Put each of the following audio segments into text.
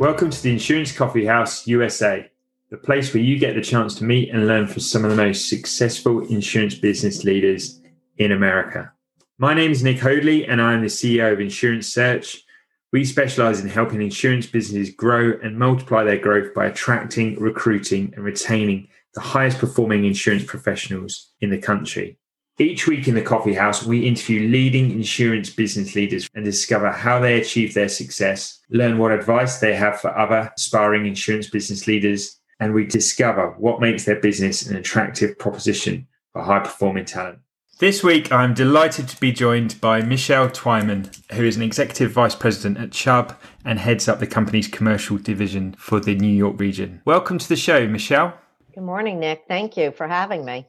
Welcome to the Insurance Coffee House USA, the place where you get the chance to meet and learn from some of the most successful insurance business leaders in America. My name is Nick Hoadley, and I am the CEO of Insurance Search. We specialize in helping insurance businesses grow and multiply their growth by attracting, recruiting, and retaining the highest performing insurance professionals in the country. Each week in the coffee house, we interview leading insurance business leaders and discover how they achieve their success, learn what advice they have for other aspiring insurance business leaders, and we discover what makes their business an attractive proposition for high performing talent. This week, I'm delighted to be joined by Michele Twyman, who is an executive vice president at Chubb and heads up the company's commercial division for the New York region. Welcome to the show, Michele. Good morning, Nick. Thank you for having me.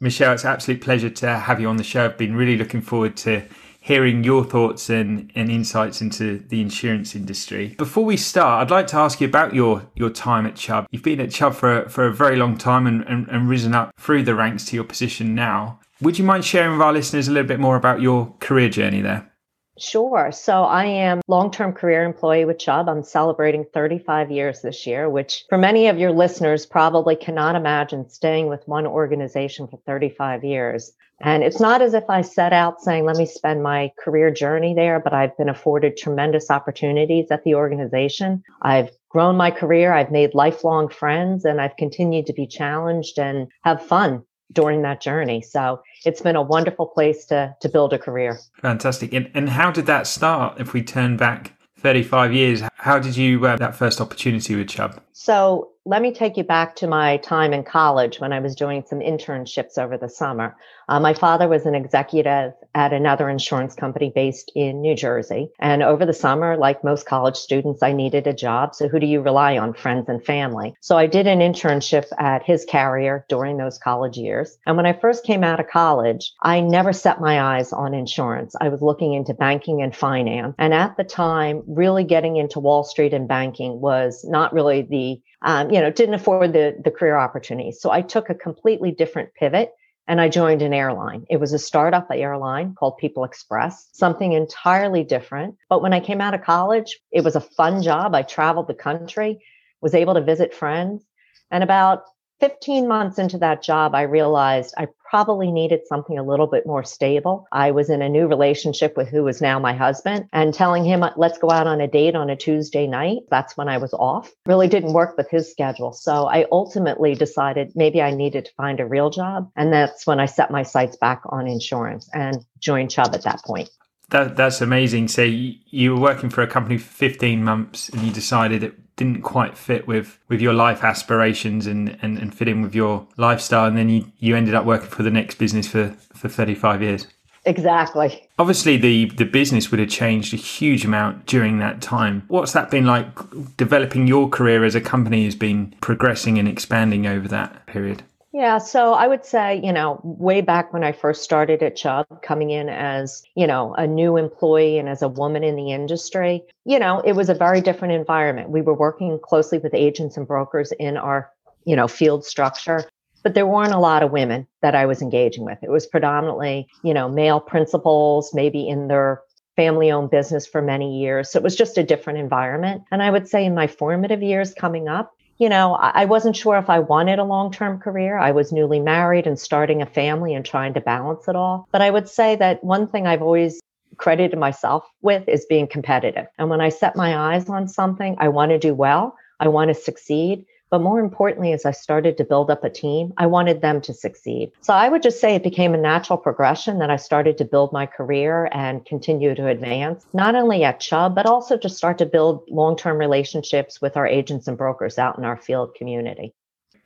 Michele, it's an absolute pleasure to have you on the show. I've been really looking forward to hearing your thoughts and, and insights into the insurance industry. Before we start, I'd like to ask you about your, your time at Chubb. You've been at Chubb for, for a very long time and, and, and risen up through the ranks to your position now. Would you mind sharing with our listeners a little bit more about your career journey there? Sure. So I am long-term career employee with Chubb. I'm celebrating 35 years this year, which for many of your listeners probably cannot imagine staying with one organization for 35 years. And it's not as if I set out saying, let me spend my career journey there, but I've been afforded tremendous opportunities at the organization. I've grown my career. I've made lifelong friends and I've continued to be challenged and have fun during that journey. So it's been a wonderful place to to build a career. Fantastic. And, and how did that start? If we turn back 35 years, how did you uh, that first opportunity with Chubb? So let me take you back to my time in college when I was doing some internships over the summer. Uh, my father was an executive at another insurance company based in New Jersey. And over the summer, like most college students, I needed a job. So who do you rely on? Friends and family. So I did an internship at his carrier during those college years. And when I first came out of college, I never set my eyes on insurance. I was looking into banking and finance. And at the time, really getting into Wall Street and banking was not really the um, you know, didn't afford the the career opportunities. So I took a completely different pivot and I joined an airline. It was a startup airline called People Express, something entirely different. But when I came out of college, it was a fun job. I traveled the country, was able to visit friends. And about 15 months into that job, I realized I probably needed something a little bit more stable. I was in a new relationship with who is now my husband and telling him, let's go out on a date on a Tuesday night. That's when I was off. Really didn't work with his schedule. So I ultimately decided maybe I needed to find a real job. And that's when I set my sights back on insurance and joined Chubb at that point. That, that's amazing. So you were working for a company for 15 months and you decided it didn't quite fit with with your life aspirations and, and, and fit in with your lifestyle and then you, you ended up working for the next business for, for 35 years. Exactly. Obviously the the business would have changed a huge amount during that time. What's that been like developing your career as a company has been progressing and expanding over that period yeah, so I would say, you know, way back when I first started at Chubb, coming in as, you know, a new employee and as a woman in the industry, you know, it was a very different environment. We were working closely with agents and brokers in our, you know, field structure, but there weren't a lot of women that I was engaging with. It was predominantly, you know, male principals, maybe in their family owned business for many years. So it was just a different environment. And I would say in my formative years coming up, you know, I wasn't sure if I wanted a long term career. I was newly married and starting a family and trying to balance it all. But I would say that one thing I've always credited myself with is being competitive. And when I set my eyes on something, I want to do well, I want to succeed. But more importantly, as I started to build up a team, I wanted them to succeed. So I would just say it became a natural progression that I started to build my career and continue to advance, not only at Chubb, but also to start to build long term relationships with our agents and brokers out in our field community.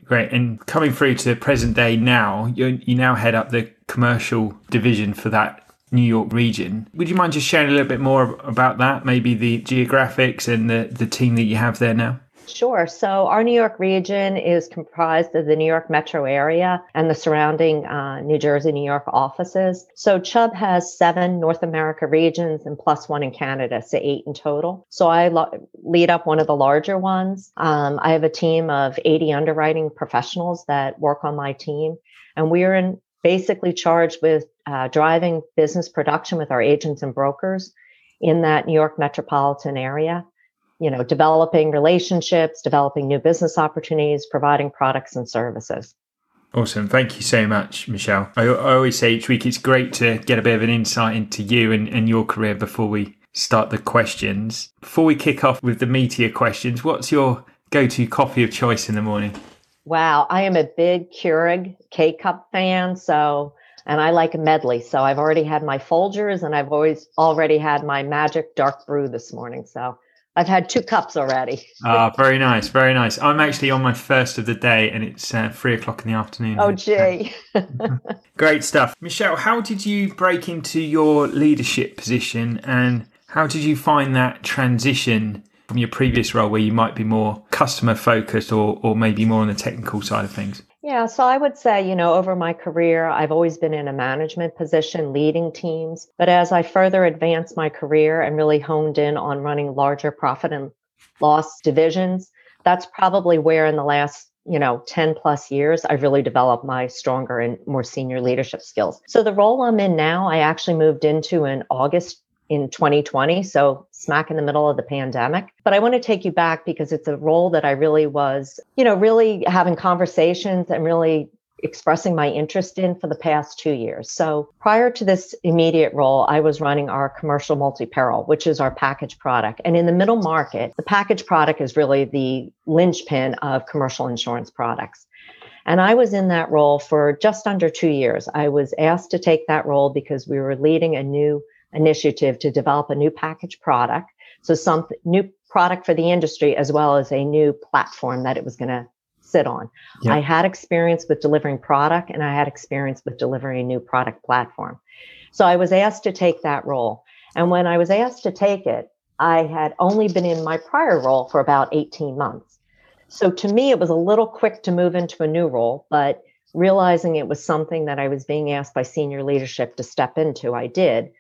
Great. And coming through to the present day now, you, you now head up the commercial division for that New York region. Would you mind just sharing a little bit more about that? Maybe the geographics and the, the team that you have there now? Sure. So, our New York region is comprised of the New York metro area and the surrounding uh, New Jersey, New York offices. So, Chubb has seven North America regions and plus one in Canada, so eight in total. So, I lo- lead up one of the larger ones. Um, I have a team of 80 underwriting professionals that work on my team, and we are in basically charged with uh, driving business production with our agents and brokers in that New York metropolitan area you know, developing relationships, developing new business opportunities, providing products and services. Awesome. Thank you so much, Michele. I, I, always say each week it's great to get a bit of an insight into you and, and your career before we start the questions. Before we kick off with the meatier questions, what's your go to coffee of choice in the morning? Wow. I am a big Keurig K Cup fan. So, and I like a medley. So I've already had my Folgers and I've always already had my magic dark brew this morning. So I've had two cups already. Ah, very nice, very nice. I'm actually on my first of the day, and it's uh, three o'clock in the afternoon. Oh, gee. Great stuff, Michele. How did you break into your leadership position, and how did you find that transition from your previous role, where you might be more customer focused, or or maybe more on the technical side of things? Yeah, so I would say, you know, over my career, I've always been in a management position, leading teams. But as I further advanced my career and really honed in on running larger profit and loss divisions, that's probably where in the last, you know, 10 plus years, I've really developed my stronger and more senior leadership skills. So the role I'm in now, I actually moved into in August in 2020, so smack in the middle of the pandemic. But I want to take you back because it's a role that I really was, you know, really having conversations and really expressing my interest in for the past two years. So prior to this immediate role, I was running our commercial multi peril, which is our package product. And in the middle market, the package product is really the linchpin of commercial insurance products. And I was in that role for just under two years. I was asked to take that role because we were leading a new initiative to develop a new package product. So some new product for the industry as well as a new platform that it was going to sit on. Yep. I had experience with delivering product and I had experience with delivering a new product platform. So I was asked to take that role. And when I was asked to take it, I had only been in my prior role for about 18 months. So to me, it was a little quick to move into a new role, but realizing it was something that I was being asked by senior leadership to step into, I did.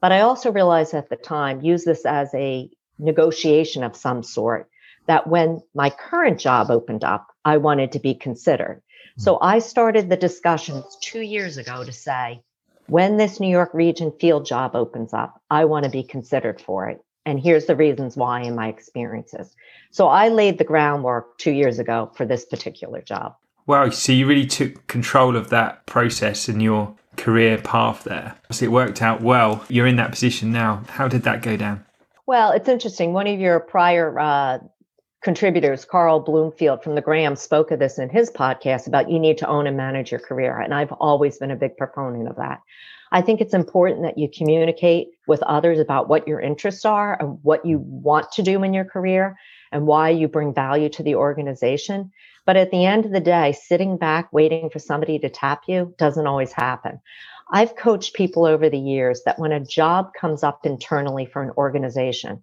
But I also realized at the time, use this as a negotiation of some sort, that when my current job opened up, I wanted to be considered. Hmm. So I started the discussions two years ago to say, when this New York region field job opens up, I want to be considered for it. And here's the reasons why in my experiences. So I laid the groundwork two years ago for this particular job. Wow. So you really took control of that process and your career path there. It worked out well. You're in that position now. How did that go down? Well, it's interesting. One of your prior uh, contributors, Carl Bloomfield from the Graham, spoke of this in his podcast about you need to own and manage your career. And I've always been a big proponent of that. I think it's important that you communicate with others about what your interests are and what you want to do in your career and why you bring value to the organization. But at the end of the day, sitting back waiting for somebody to tap you doesn't always happen. I've coached people over the years that when a job comes up internally for an organization,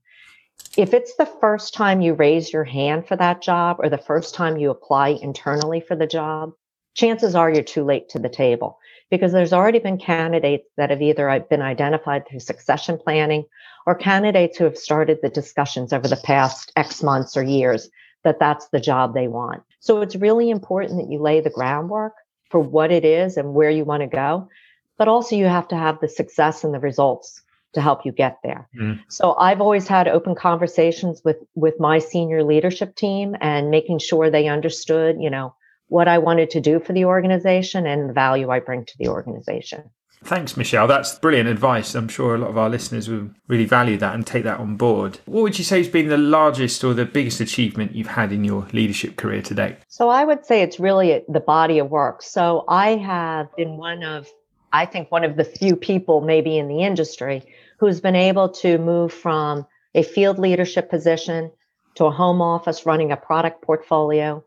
if it's the first time you raise your hand for that job or the first time you apply internally for the job, chances are you're too late to the table because there's already been candidates that have either been identified through succession planning or candidates who have started the discussions over the past X months or years that that's the job they want. So it's really important that you lay the groundwork for what it is and where you want to go. But also, you have to have the success and the results to help you get there. Mm. So I've always had open conversations with with my senior leadership team and making sure they understood, you know, what I wanted to do for the organization and the value I bring to the organization. Thanks, Michele. That's brilliant advice. I'm sure a lot of our listeners will really value that and take that on board. What would you say has been the largest or the biggest achievement you've had in your leadership career to date? So I would say it's really the body of work. So I have been one of, I think, one of the few people maybe in the industry who's been able to move from a field leadership position to a home office running a product portfolio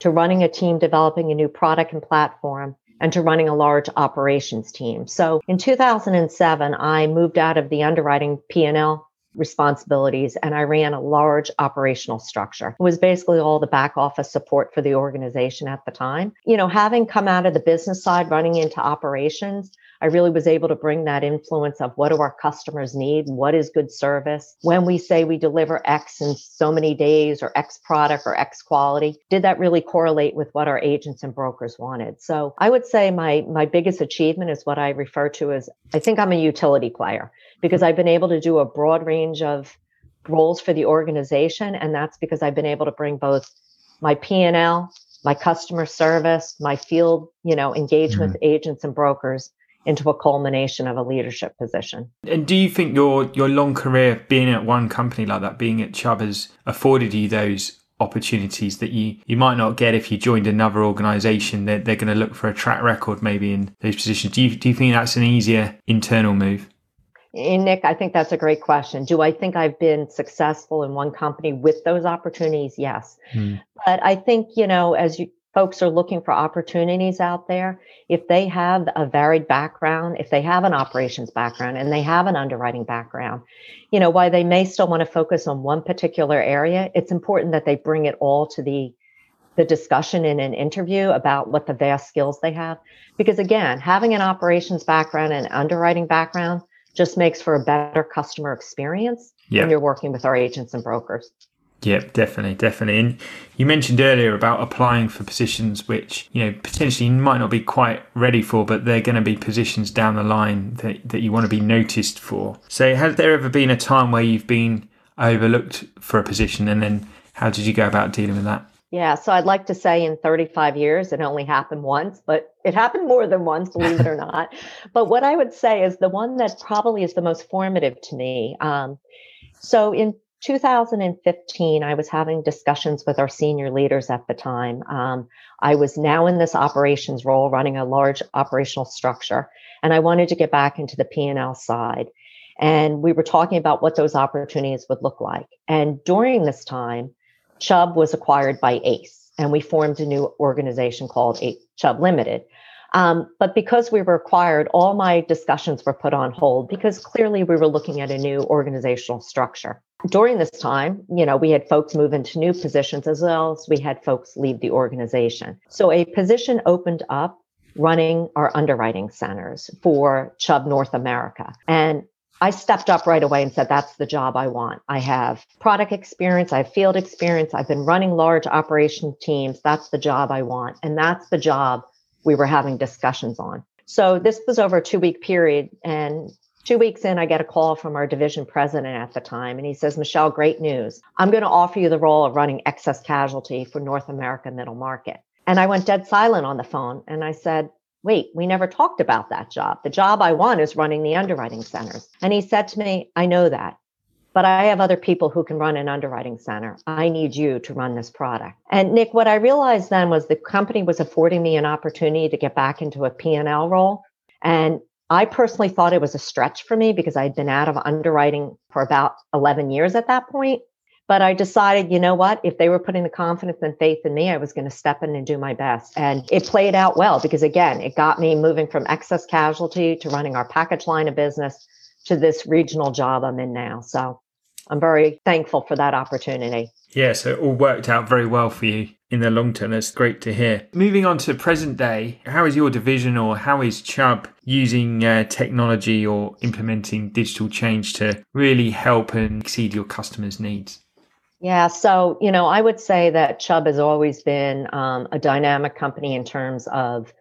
to running a team developing a new product and platform and to running a large operations team. So in 2007, I moved out of the underwriting P&L responsibilities and I ran a large operational structure. It was basically all the back office support for the organization at the time. You know, having come out of the business side running into operations, I really was able to bring that influence of what do our customers need? What is good service? When we say we deliver X in so many days or X product or X quality, did that really correlate with what our agents and brokers wanted? So I would say my, my biggest achievement is what I refer to as I think I'm a utility player because I've been able to do a broad range of roles for the organization. And that's because I've been able to bring both my P&L, my customer service, my field, you know, engagement mm-hmm. with agents and brokers into a culmination of a leadership position. And do you think your your long career being at one company like that, being at Chubb, has afforded you those opportunities that you you might not get if you joined another organization they're, they're going to look for a track record maybe in those positions do you, do you think that's an easier internal move and Nick, I think that's a great question. Do I think I've been successful in one company with those opportunities? Yes. Hmm. But I think, you know, as you, folks are looking for opportunities out there, if they have a varied background, if they have an operations background and they have an underwriting background, you know, while they may still want to focus on one particular area, it's important that they bring it all to the the discussion in an interview about what the vast skills they have. Because again, having an operations background and underwriting background just makes for a better customer experience yep. when you're working with our agents and brokers. Yep, definitely, definitely. And you mentioned earlier about applying for positions which, you know, potentially you might not be quite ready for, but they're going to be positions down the line that, that you want to be noticed for. So has there ever been a time where you've been overlooked for a position and then how did you go about dealing with that? Yeah, so I'd like to say in 35 years it only happened once, but it happened more than once, believe it or not. But what I would say is the one that probably is the most formative to me. Um, so in 2015, I was having discussions with our senior leaders at the time. Um, I was now in this operations role, running a large operational structure, and I wanted to get back into the P&L side. And we were talking about what those opportunities would look like. And during this time, Chubb was acquired by ACE, and we formed a new organization called Chubb Limited. Um, but because we were acquired, all my discussions were put on hold because clearly we were looking at a new organizational structure. During this time, you know, we had folks move into new positions as well as we had folks leave the organization. So a position opened up running our underwriting centers for Chubb North America. And I stepped up right away and said, that's the job I want. I have product experience, I have field experience, I've been running large operation teams. That's the job I want. And that's the job we were having discussions on. So this was over a two week period. And two weeks in, I get a call from our division president at the time. And he says, Michele, great news. I'm going to offer you the role of running excess casualty for North America middle market. And I went dead silent on the phone and I said, wait, we never talked about that job. The job I want is running the underwriting centers. And he said to me, I know that but I have other people who can run an underwriting center. I need you to run this product. And Nick, what I realized then was the company was affording me an opportunity to get back into a P&L role. And I personally thought it was a stretch for me because I'd been out of underwriting for about 11 years at that point. But I decided, you know what? If they were putting the confidence and faith in me, I was going to step in and do my best. And it played out well because, again, it got me moving from excess casualty to running our package line of business to this regional job I'm in now. So I'm very thankful for that opportunity. Yeah, so it all worked out very well for you in the long term. That's great to hear. Moving on to present day, how is your division or how is Chubb using uh, technology or implementing digital change to really help and exceed your customers' needs? Yeah, so you know, I would say that Chubb has always been um, a dynamic company in terms of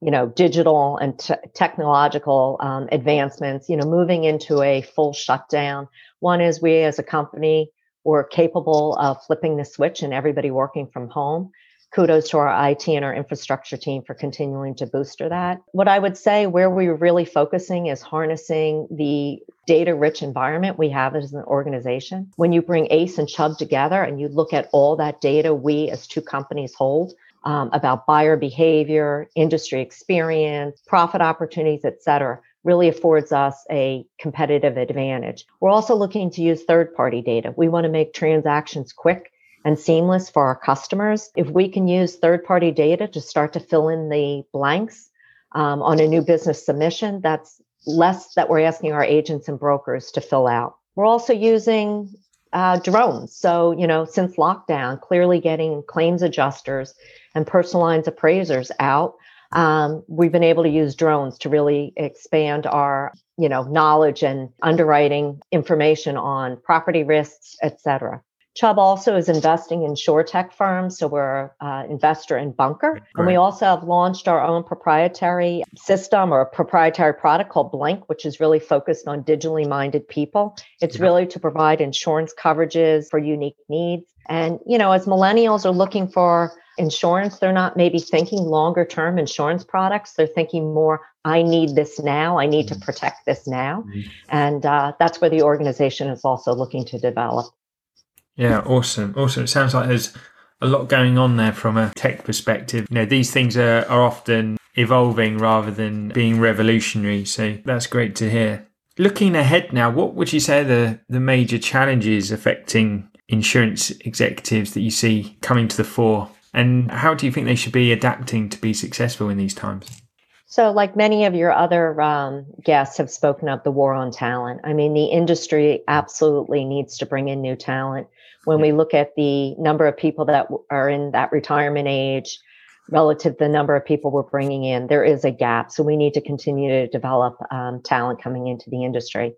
you know digital and t- technological um, advancements you know moving into a full shutdown one is we as a company were capable of flipping the switch and everybody working from home kudos to our IT and our infrastructure team for continuing to booster that. What I would say where we're really focusing is harnessing the data rich environment we have as an organization. When you bring ACE and Chubb together and you look at all that data we as two companies hold, um, about buyer behavior, industry experience, profit opportunities, et cetera, really affords us a competitive advantage. We're also looking to use third party data. We want to make transactions quick and seamless for our customers. If we can use third party data to start to fill in the blanks um, on a new business submission. That's less that we're asking our agents and brokers to fill out. We're also using uh, drones. So, you know, since lockdown, clearly getting claims adjusters and personal lines appraisers out. Um, we've been able to use drones to really expand our, you know, knowledge and underwriting information on property risks, et cetera. Chubb also is investing in insurtech firms, so we're an uh, investor in Bunker. And we also have launched our own proprietary system or proprietary product called Blink which is really focused on digitally minded people. It's yeah. really to provide insurance coverages for unique needs. And, you know, as millennials are looking for insurance, they're not maybe thinking longer term insurance products. They're thinking more, I need this now. I need mm-hmm. to protect this now. Mm-hmm. And uh, that's where the organization is also looking to develop. Yeah, awesome. Awesome. It sounds like there's a lot going on there from a tech perspective. You know, these things are, are often evolving rather than being revolutionary. So that's great to hear. Looking ahead now, what would you say the, the major challenges affecting insurance executives that you see coming to the fore? And how do you think they should be adapting to be successful in these times? So, like many of your other um, guests have spoken of the war on talent. I mean, the industry absolutely needs to bring in new talent when we look at the number of people that are in that retirement age relative to the number of people we're bringing in, there is a gap. So we need to continue to develop um, talent coming into the industry.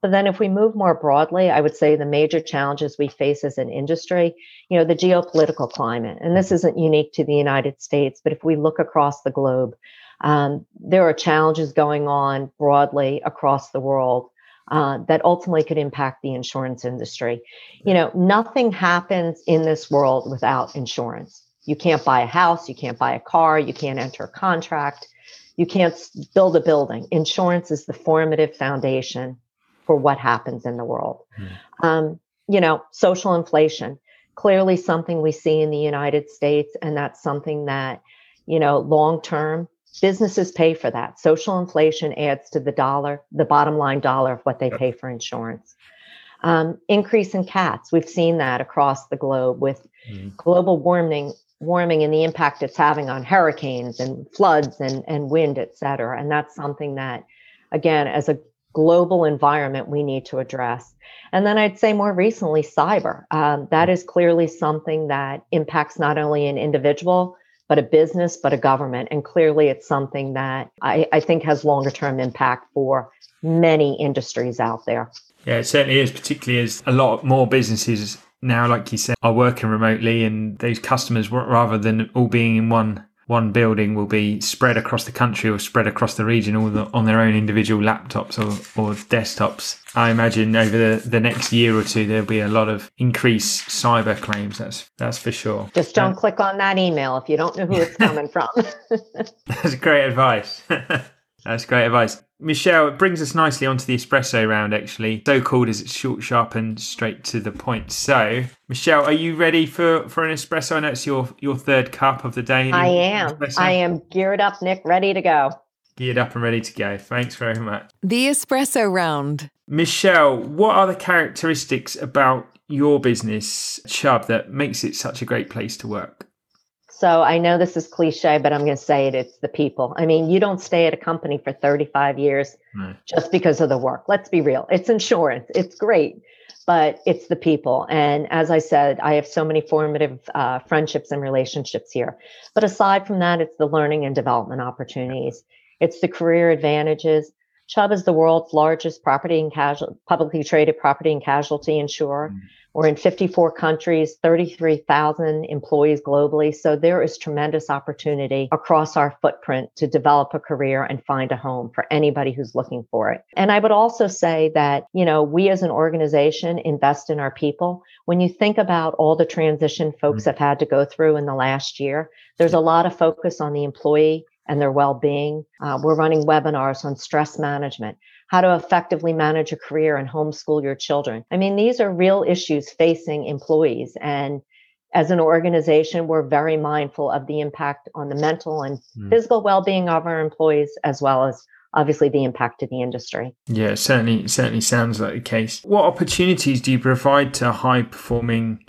But then if we move more broadly, I would say the major challenges we face as an industry, you know, the geopolitical climate, and this isn't unique to the United States, but if we look across the globe, um, there are challenges going on broadly across the world uh, that ultimately could impact the insurance industry. You know, nothing happens in this world without insurance. You can't buy a house, you can't buy a car, you can't enter a contract, you can't build a building. Insurance is the formative foundation for what happens in the world. Mm. Um, you know, social inflation, clearly something we see in the United States, and that's something that, you know, long term businesses pay for that. Social inflation adds to the dollar, the bottom line dollar of what they pay for insurance. Um, increase in cats. We've seen that across the globe with mm-hmm. global warming, warming and the impact it's having on hurricanes and floods and, and wind, et cetera. And that's something that, again, as a global environment, we need to address. And then I'd say more recently, cyber. Um, that is clearly something that impacts not only an individual, but a business, but a government. And clearly, it's something that I, I think has longer term impact for many industries out there. Yeah, it certainly is, particularly as a lot more businesses now, like you said, are working remotely, and those customers, rather than all being in one one building will be spread across the country or spread across the region all the, on their own individual laptops or, or desktops. I imagine over the, the next year or two there'll be a lot of increased cyber claims. That's that's for sure. Just don't um, click on that email if you don't know who it's coming from. that's great advice. that's great advice. Michele, it brings us nicely onto the espresso round, actually. So called as it's short, sharp, and straight to the point. So, Michele, are you ready for, for an espresso? I know it's your, your third cup of the day. I am. Espresso. I am geared up, Nick, ready to go. Geared up and ready to go. Thanks very much. The espresso round. Michele, what are the characteristics about your business, Chubb, that makes it such a great place to work? So I know this is cliche, but I'm going to say it. It's the people. I mean, you don't stay at a company for 35 years just because of the work. Let's be real. It's insurance. It's great, but it's the people. And as I said, I have so many formative uh, friendships and relationships here. But aside from that, it's the learning and development opportunities. It's the career advantages. Chubb is the world's largest property and casualty, publicly traded property and casualty insurer. Mm. We're in 54 countries, 33,000 employees globally. So there is tremendous opportunity across our footprint to develop a career and find a home for anybody who's looking for it. And I would also say that, you know, we as an organization invest in our people. When you think about all the transition folks mm-hmm. have had to go through in the last year, there's a lot of focus on the employee and their well-being. Uh, we're running webinars on stress management how to effectively manage a career and homeschool your children. I mean, these are real issues facing employees. And as an organization, we're very mindful of the impact on the mental and mm. physical well being of our employees, as well as obviously the impact to the industry. Yeah, certainly, certainly sounds like the case. What opportunities do you provide to high performing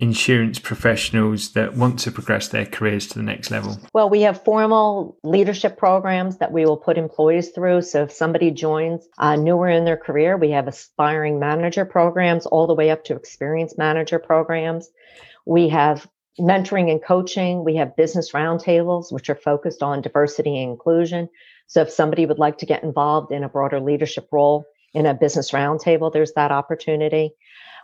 insurance professionals that want to progress their careers to the next level? Well, we have formal leadership programs that we will put employees through. So if somebody joins uh, newer in their career, we have aspiring manager programs all the way up to experienced manager programs. We have mentoring and coaching. We have business roundtables, which are focused on diversity and inclusion. So if somebody would like to get involved in a broader leadership role in a business roundtable, there's that opportunity.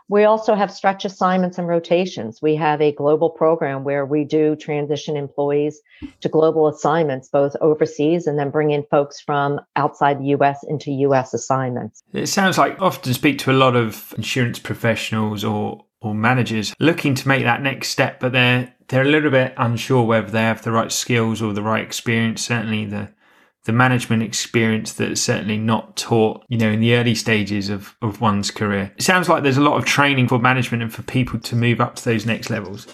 We also have stretch assignments and rotations. We have a global program where we do transition employees to global assignments, both overseas and then bring in folks from outside the US into US assignments. It sounds like I often speak to a lot of insurance professionals or or managers looking to make that next step, but they're they're a little bit unsure whether they have the right skills or the right experience. Certainly the the management experience that's certainly not taught, you know, in the early stages of, of one's career. It sounds like there's a lot of training for management and for people to move up to those next levels.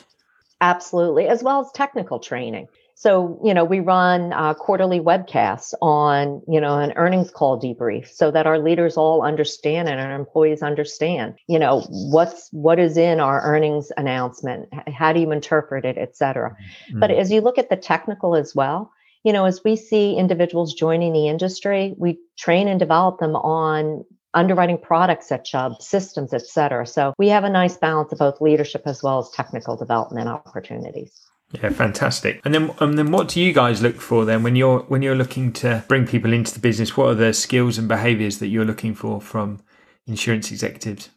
Absolutely, as well as technical training. So, you know, we run uh, quarterly webcasts on, you know, an earnings call debrief so that our leaders all understand and our employees understand, you know, what's what is in our earnings announcement, how do you interpret it, et cetera. Mm-hmm. But as you look at the technical as well, you know, as we see individuals joining the industry, we train and develop them on underwriting products at Chubb, systems, et cetera. So we have a nice balance of both leadership as well as technical development opportunities. Yeah, fantastic. And then, and then, what do you guys look for then when you're when you're looking to bring people into the business? What are the skills and behaviours that you're looking for from insurance executives?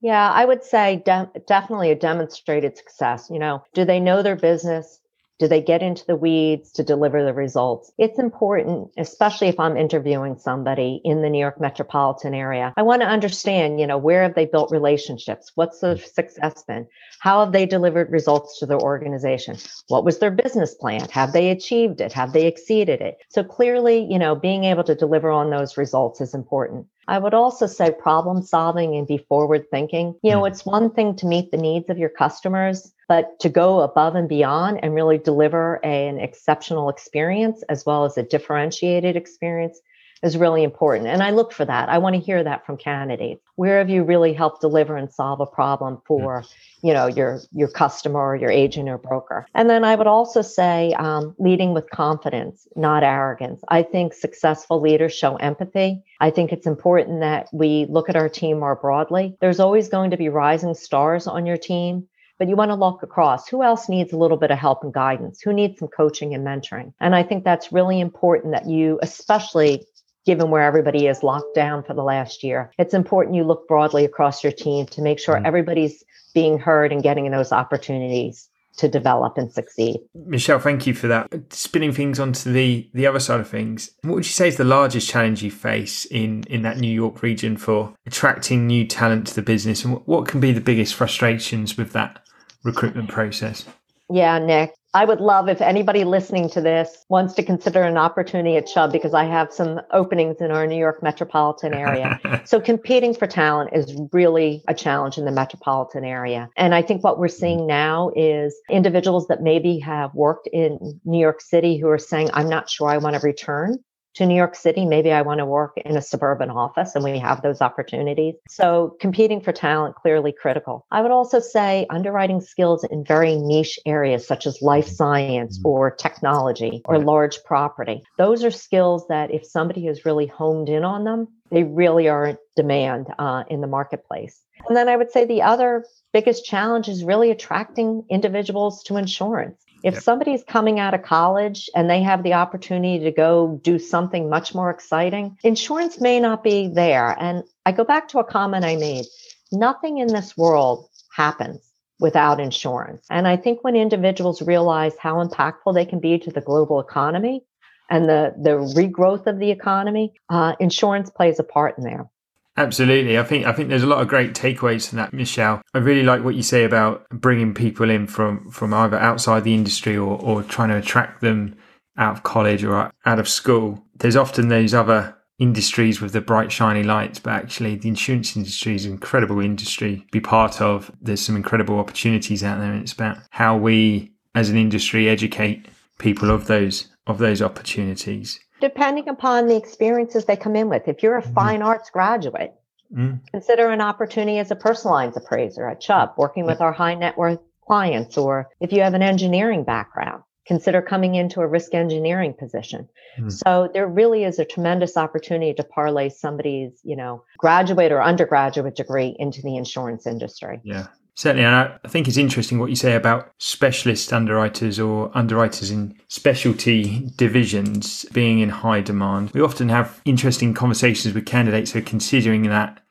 Yeah, I would say de- definitely a demonstrated success. You know, do they know their business? Do they get into the weeds to deliver the results? It's important, especially if I'm interviewing somebody in the New York metropolitan area. I want to understand, you know, where have they built relationships? What's the success been? How have they delivered results to their organization? What was their business plan? Have they achieved it? Have they exceeded it? So clearly, you know, being able to deliver on those results is important. I would also say problem solving and be forward thinking. You know, hmm. it's one thing to meet the needs of your customers, but to go above and beyond and really deliver a, an exceptional experience as well as a differentiated experience is really important. And I look for that. I want to hear that from candidates. Where have you really helped deliver and solve a problem for, you know, your your customer or your agent or broker? And then I would also say um, leading with confidence, not arrogance. I think successful leaders show empathy. I think it's important that we look at our team more broadly. There's always going to be rising stars on your team but you want to look across who else needs a little bit of help and guidance who needs some coaching and mentoring and i think that's really important that you especially given where everybody is locked down for the last year. It's important you look broadly across your team to make sure mm. everybody's being heard and getting those opportunities to develop and succeed. Michele, thank you for that. Spinning things onto the the other side of things, what would you say is the largest challenge you face in in that New York region for attracting new talent to the business, and what can be the biggest frustrations with that recruitment process? Yeah, Nick. I would love if anybody listening to this wants to consider an opportunity at Chubb because I have some openings in our New York metropolitan area. so competing for talent is really a challenge in the metropolitan area. And I think what we're mm. seeing now is individuals that maybe have worked in New York City who are saying, I'm not sure I want to return to New York City. Maybe I want to work in a suburban office and we have those opportunities. So competing for talent clearly critical. I would also say underwriting skills in very niche areas such as life science mm-hmm. or technology or large property. Those are skills that if somebody has really honed in on them, they really are in demand uh, in the marketplace. And then I would say the other biggest challenge is really attracting individuals to insurance. If yep. somebody's coming out of college and they have the opportunity to go do something much more exciting, insurance may not be there. And I go back to a comment I made nothing in this world happens without insurance. And I think when individuals realize how impactful they can be to the global economy and the, the regrowth of the economy, uh, insurance plays a part in there. Absolutely. I think I think there's a lot of great takeaways from that, Michele. I really like what you say about bringing people in from from either outside the industry or, or trying to attract them out of college or out of school. There's often those other industries with the bright shiny lights, but actually the insurance industry is an incredible industry to be part of. There's some incredible opportunities out there and it's about how we as an industry educate people of those of those opportunities depending upon the experiences they come in with. If you're a mm-hmm. fine arts graduate, Mm. Consider an opportunity as a personal lines appraiser at Chubb, working with our high net worth clients, or if you have an engineering background, consider coming into a risk engineering position. Mm. So there really is a tremendous opportunity to parlay somebody's, you know, graduate or undergraduate degree into the insurance industry. Yeah. Certainly, and I think it's interesting what you say about specialist underwriters or underwriters in specialty divisions being in high demand. We often have interesting conversations with candidates who are considering that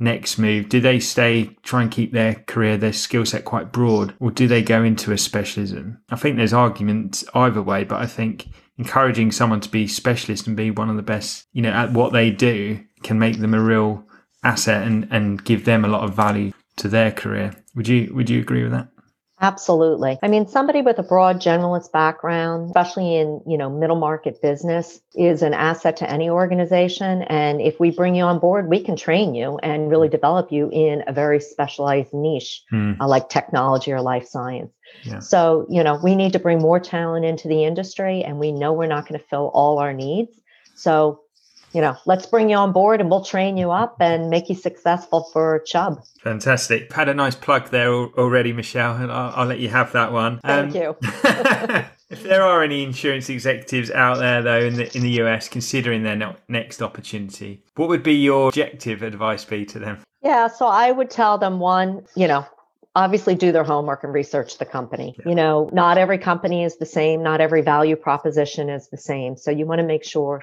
next move? Do they stay, try and keep their career, their skill set quite broad, or do they go into a specialism? I think there's arguments either way, but I think encouraging someone to be specialist and be one of the best, you know, at what they do can make them a real asset and, and give them a lot of value to their career. Would you would you agree with that? Absolutely. I mean, somebody with a broad generalist background, especially in, you know, middle market business is an asset to any organization. And if we bring you on board, we can train you and really develop you in a very specialized niche, mm. uh, like technology or life science. Yeah. So, you know, we need to bring more talent into the industry and we know we're not going to fill all our needs. So you know, let's bring you on board and we'll train you up and make you successful for Chubb. Fantastic. Had a nice plug there already, Michele, and I'll, I'll let you have that one. Thank um, you. if there are any insurance executives out there, though, in the in the US considering their no- next opportunity, what would be your objective advice be to them? Yeah, so I would tell them one, you know, obviously do their homework and research the company. Yeah. You know, not every company is the same, not every value proposition is the same. So you want to make sure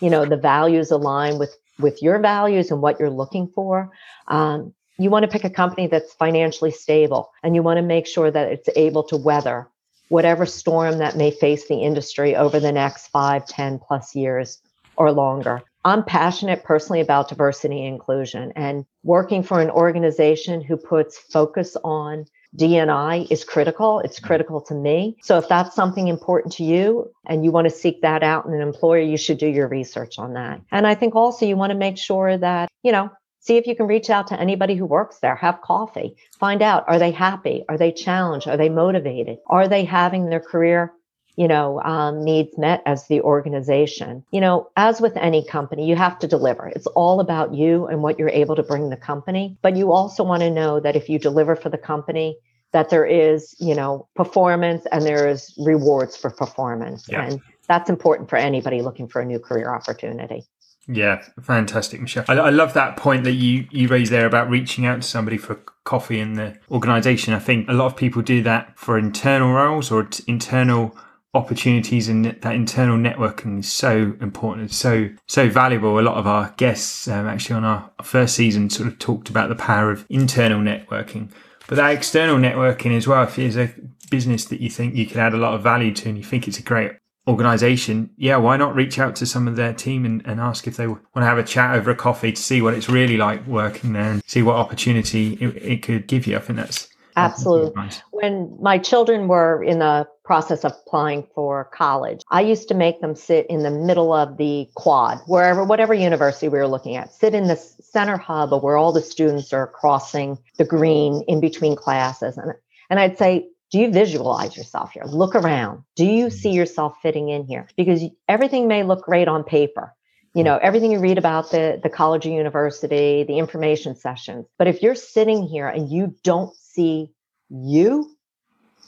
you know the values align with with your values and what you're looking for um, you want to pick a company that's financially stable and you want to make sure that it's able to weather whatever storm that may face the industry over the next five, ten plus years or longer. I'm passionate personally about diversity and inclusion and working for an organization who puts focus on D&I is critical. It's critical to me. So if that's something important to you and you want to seek that out in an employer, you should do your research on that. And I think also you want to make sure that, you know, see if you can reach out to anybody who works there, have coffee, find out are they happy? Are they challenged? Are they motivated? Are they having their career you know, um, needs met as the organization. You know, as with any company, you have to deliver. It's all about you and what you're able to bring the company. But you also want to know that if you deliver for the company, that there is, you know, performance and there is rewards for performance. Yeah. And that's important for anybody looking for a new career opportunity. Yeah, fantastic, Michele. I, I, love that point that you you raised there about reaching out to somebody for coffee in the organisation. I think a lot of people do that for internal roles or t- internal opportunities and that internal networking is so important so so valuable. A lot of our guests um, actually on our first season sort of talked about the power of internal networking. But that external networking as well if there's a business that you think you could add a lot of value to and you think it's a great organization yeah why not reach out to some of their team and, and ask if they want to have a chat over a coffee to see what it's really like working there and see what opportunity it, it could give you. I think that's Absolutely. When my children were in the process of applying for college, I used to make them sit in the middle of the quad, wherever, whatever university we were looking at, sit in the center hub of where all the students are crossing the green in between classes. And, and I'd say, do you visualize yourself here? Look around. Do you see mm-hmm. yourself fitting in here? Because everything may look great on paper. You know, everything you read about the, the college or university, the information sessions. But if you're sitting here and you don't see you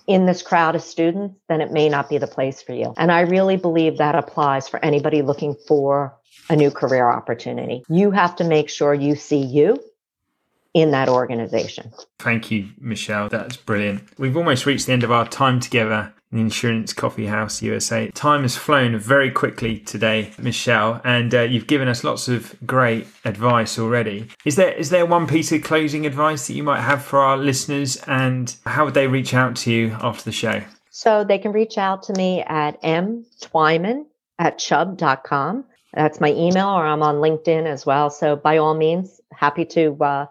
in this crowd of students, then it may not be the place for you. And I really believe that applies for anybody looking for a new career opportunity. You have to make sure you see you in that organization. Thank you, Michele. That's brilliant. We've almost reached the end of our time together the Insurance Coffee House USA. Time has flown very quickly today, Michele, and uh, you've given us lots of great advice already. Is there is there one piece of closing advice that you might have for our listeners, and how would they reach out to you after the show? So they can reach out to me at mtwyman at chubb.com. That's my email, or I'm on LinkedIn as well. So by all means, happy to uh,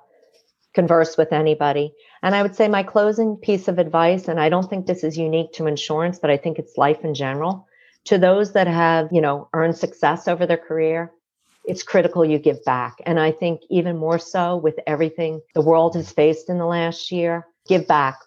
converse with anybody. And I would say my closing piece of advice, and I don't think this is unique to insurance, but I think it's life in general. To those that have, you know, earned success over their career, it's critical you give back. And I think even more so with everything the world has faced in the last year, give back.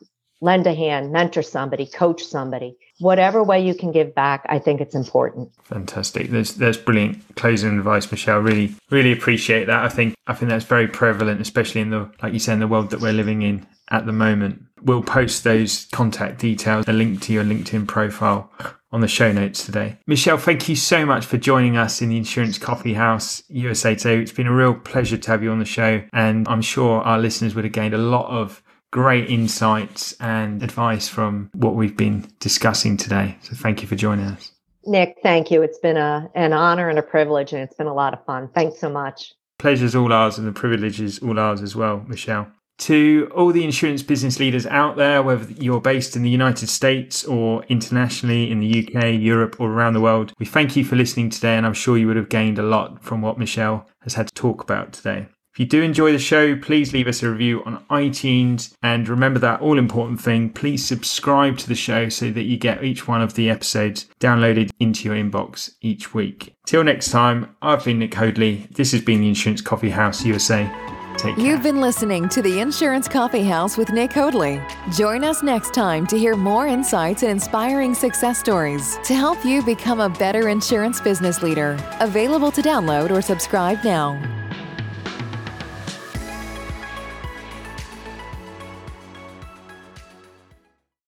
Lend a hand, mentor somebody, coach somebody. Whatever way you can give back, I think it's important. Fantastic. That's there's brilliant closing advice, Michele. Really, really appreciate that. I think I think that's very prevalent, especially in the like you say, in the world that we're living in at the moment. We'll post those contact details, a link to your LinkedIn profile on the show notes today. Michele, thank you so much for joining us in the Insurance Coffee House USA today. It's been a real pleasure to have you on the show, and I'm sure our listeners would have gained a lot of great insights and advice from what we've been discussing today. So thank you for joining us. Nick, thank you. It's been a, an honor and a privilege, and it's been a lot of fun. Thanks so much. Pleasure's all ours, and the privilege is all ours as well, Michele. To all the insurance business leaders out there, whether you're based in the United States or internationally in the UK, Europe, or around the world, we thank you for listening today, and I'm sure you would have gained a lot from what Michele has had to talk about today. If you do enjoy the show, please leave us a review on iTunes. And remember that all important thing please subscribe to the show so that you get each one of the episodes downloaded into your inbox each week. Till next time, I've been Nick Hoadley. This has been the Insurance Coffee House USA. Take care. You've been listening to the Insurance Coffee House with Nick Hoadley. Join us next time to hear more insights and inspiring success stories to help you become a better insurance business leader. Available to download or subscribe now.